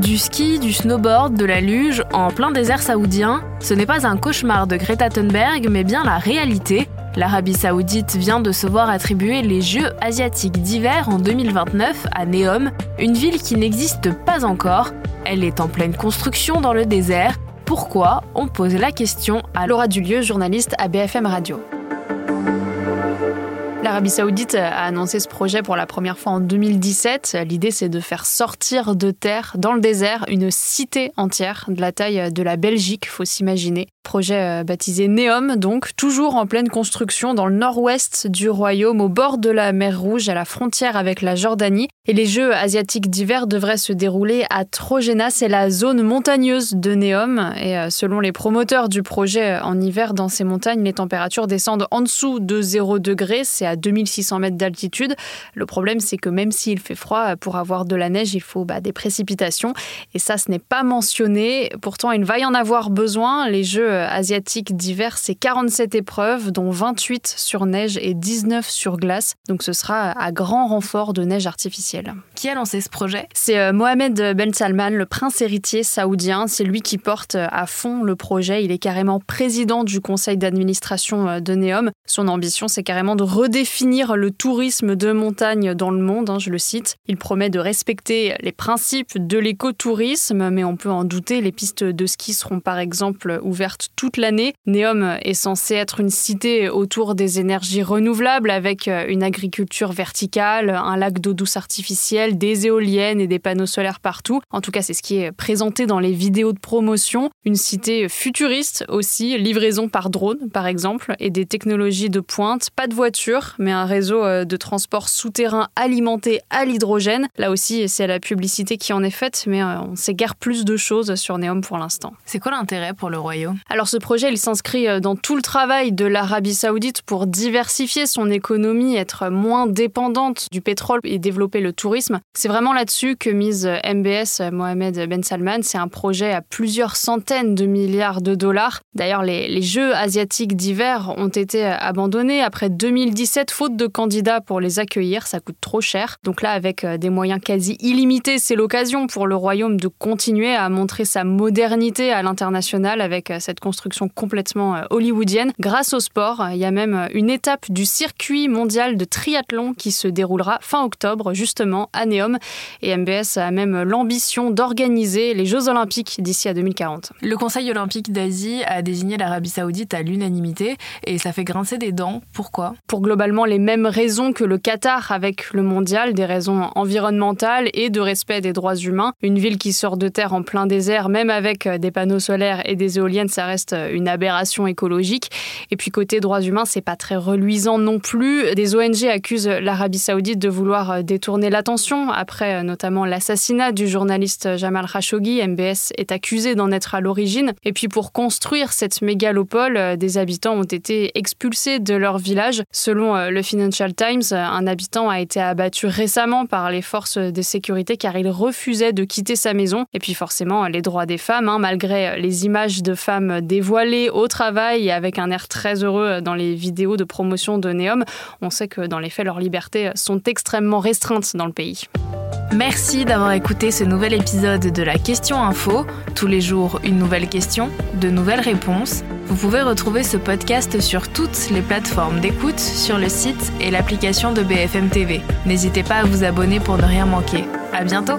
Du ski, du snowboard, de la luge, en plein désert saoudien, ce n'est pas un cauchemar de Greta Thunberg, mais bien la réalité. L'Arabie saoudite vient de se voir attribuer les Jeux asiatiques d'hiver en 2029 à Neom, une ville qui n'existe pas encore. Elle est en pleine construction dans le désert. Pourquoi? On pose la question à Laura Dulieu, journaliste à BFM Radio. L'Arabie Saoudite a annoncé ce projet pour la première fois en 2017. L'idée, c'est de faire sortir de terre, dans le désert, une cité entière de la taille de la Belgique, faut s'imaginer. Projet euh, baptisé Neom, donc, toujours en pleine construction dans le nord-ouest du royaume, au bord de la mer Rouge, à la frontière avec la Jordanie. Et les Jeux asiatiques d'hiver devraient se dérouler à Trojena, c'est la zone montagneuse de Neom. Et euh, selon les promoteurs du projet, en hiver, dans ces montagnes, les températures descendent en dessous de 0 degré. C'est à 2600 mètres d'altitude. Le problème, c'est que même s'il fait froid, pour avoir de la neige, il faut bah, des précipitations. Et ça, ce n'est pas mentionné. Pourtant, il va y en avoir besoin. Les Jeux asiatiques d'hiver, c'est 47 épreuves, dont 28 sur neige et 19 sur glace. Donc ce sera à grand renfort de neige artificielle. Qui a lancé ce projet? C'est euh, Mohamed Ben Salman, le prince héritier saoudien. C'est lui qui porte euh, à fond le projet. Il est carrément président du conseil d'administration euh, de Neom. Son ambition, c'est carrément de redéfinir définir le tourisme de montagne dans le monde, hein, je le cite. Il promet de respecter les principes de l'écotourisme, mais on peut en douter, les pistes de ski seront par exemple ouvertes toute l'année. Neom est censé être une cité autour des énergies renouvelables avec une agriculture verticale, un lac d'eau douce artificielle, des éoliennes et des panneaux solaires partout. En tout cas, c'est ce qui est présenté dans les vidéos de promotion. Une cité futuriste aussi, livraison par drone par exemple, et des technologies de pointe, pas de voiture, mais un réseau euh, de transport souterrain alimenté à l'hydrogène. Là aussi, c'est la publicité qui en est faite, mais euh, on sait guère plus de choses sur Neom pour l'instant. C'est quoi l'intérêt pour le royaume? Alors ce projet, il s'inscrit euh, dans tout le travail de l'Arabie saoudite pour diversifier son économie, être moins dépendante du pétrole et développer le tourisme. C'est vraiment là-dessus que mise MBS Mohamed Ben Salman. C'est un projet à plusieurs centaines de milliards de dollars. D'ailleurs, les, les Jeux asiatiques d'hiver ont été abandonnés après 2017 faute de candidats pour les accueillir, ça coûte trop cher. Donc là, avec euh, des moyens quasi illimités, c'est l'occasion pour le royaume de continuer à montrer sa modernité à l'international avec euh, cette construction complètement euh, hollywoodienne. Grâce au sport, il y a même une étape du circuit mondial de triathlon qui se déroulera fin octobre, justement à Neom. Et MBS a même l'ambition d'organiser les Jeux olympiques d'ici à 2040. Le Conseil olympique d'Asie a désigné l'Arabie saoudite à l'unanimité et ça fait grincer des dents. Pourquoi? Pour globalement les mêmes raisons que le Qatar avec le mondial, des raisons environnementales et de respect des droits humains. Une ville qui sort de terre en plein désert, même avec euh, des panneaux solaires et des éoliennes, ça reste euh, une aberration écologique. Et puis côté droits humains, c'est pas très reluisant non plus. Des ONG accusent l'Arabie Saoudite de vouloir euh, détourner l'attention après notamment l'assassinat du journaliste Jamal Khashoggi. MBS est accusé d'en être à l'origine. Et puis pour construire cette mégalopole, des habitants ont été expulsés de leur village. Selon euh, le Financial Times, un habitant a été abattu récemment par les forces de sécurité car il refusait de quitter sa maison. Et puis forcément, les droits des femmes, hein, malgré les images de femmes dévoilées au travail et avec un air très heureux dans les vidéos de promotion de Neom, on sait que dans les faits, leurs libertés sont extrêmement restreintes dans le pays. Merci d'avoir écouté ce nouvel épisode de la Question Info. Tous les jours, une nouvelle question, de nouvelles réponses. Vous pouvez retrouver ce podcast sur toutes les plateformes d'écoute, sur le site et l'application de BFM TV. N'hésitez pas à vous abonner pour ne rien manquer. À bientôt!